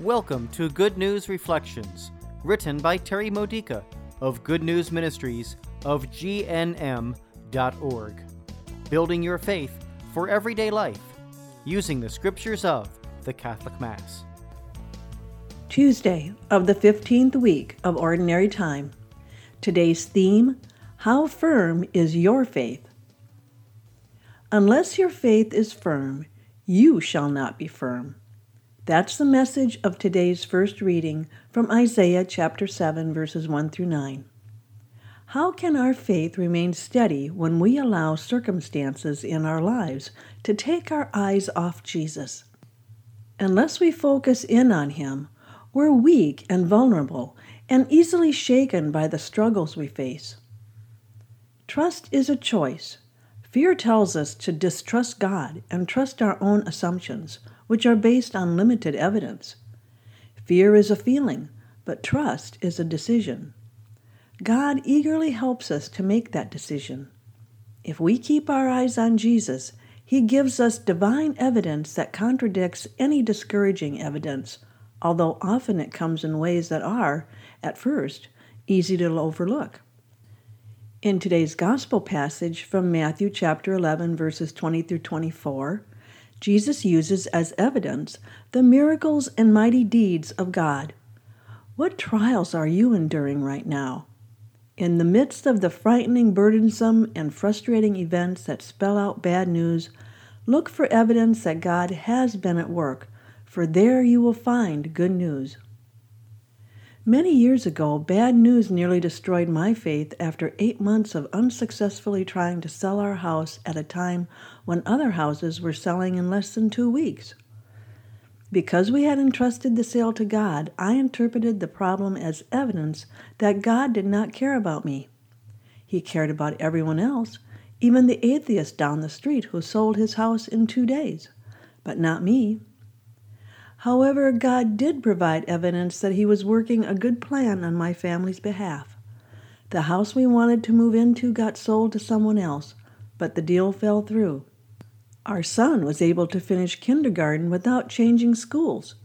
Welcome to Good News Reflections, written by Terry Modica of Good News Ministries of GNM.org. Building your faith for everyday life using the scriptures of the Catholic Mass. Tuesday of the 15th week of Ordinary Time. Today's theme How firm is your faith? Unless your faith is firm, you shall not be firm. That's the message of today's first reading from Isaiah chapter 7, verses 1 through 9. How can our faith remain steady when we allow circumstances in our lives to take our eyes off Jesus? Unless we focus in on Him, we're weak and vulnerable and easily shaken by the struggles we face. Trust is a choice. Fear tells us to distrust God and trust our own assumptions, which are based on limited evidence. Fear is a feeling, but trust is a decision. God eagerly helps us to make that decision. If we keep our eyes on Jesus, He gives us divine evidence that contradicts any discouraging evidence, although often it comes in ways that are, at first, easy to overlook. In today's Gospel passage from Matthew chapter 11, verses 20 through 24, Jesus uses as evidence the miracles and mighty deeds of God. What trials are you enduring right now? In the midst of the frightening, burdensome, and frustrating events that spell out bad news, look for evidence that God has been at work, for there you will find good news. Many years ago, bad news nearly destroyed my faith after eight months of unsuccessfully trying to sell our house at a time when other houses were selling in less than two weeks. Because we had entrusted the sale to God, I interpreted the problem as evidence that God did not care about me. He cared about everyone else, even the atheist down the street who sold his house in two days, but not me. However, God did provide evidence that He was working a good plan on my family's behalf. The house we wanted to move into got sold to someone else, but the deal fell through. Our son was able to finish kindergarten without changing schools.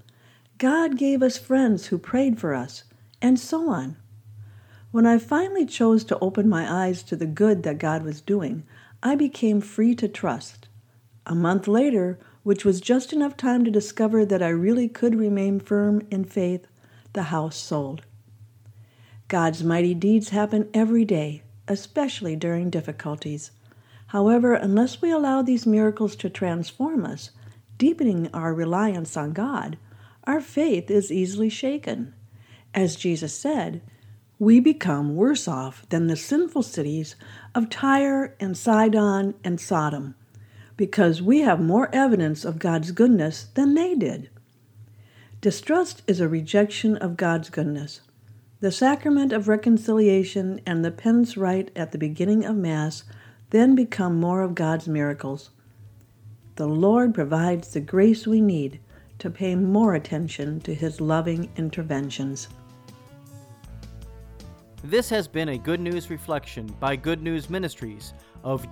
God gave us friends who prayed for us, and so on. When I finally chose to open my eyes to the good that God was doing, I became free to trust. A month later, which was just enough time to discover that I really could remain firm in faith, the house sold. God's mighty deeds happen every day, especially during difficulties. However, unless we allow these miracles to transform us, deepening our reliance on God, our faith is easily shaken. As Jesus said, we become worse off than the sinful cities of Tyre and Sidon and Sodom, because we have more evidence of God's goodness than they did. Distrust is a rejection of God's goodness. The sacrament of reconciliation and the penance rite at the beginning of Mass then become more of God's miracles. The Lord provides the grace we need to pay more attention to His loving interventions. This has been a Good News Reflection by Good News Ministries of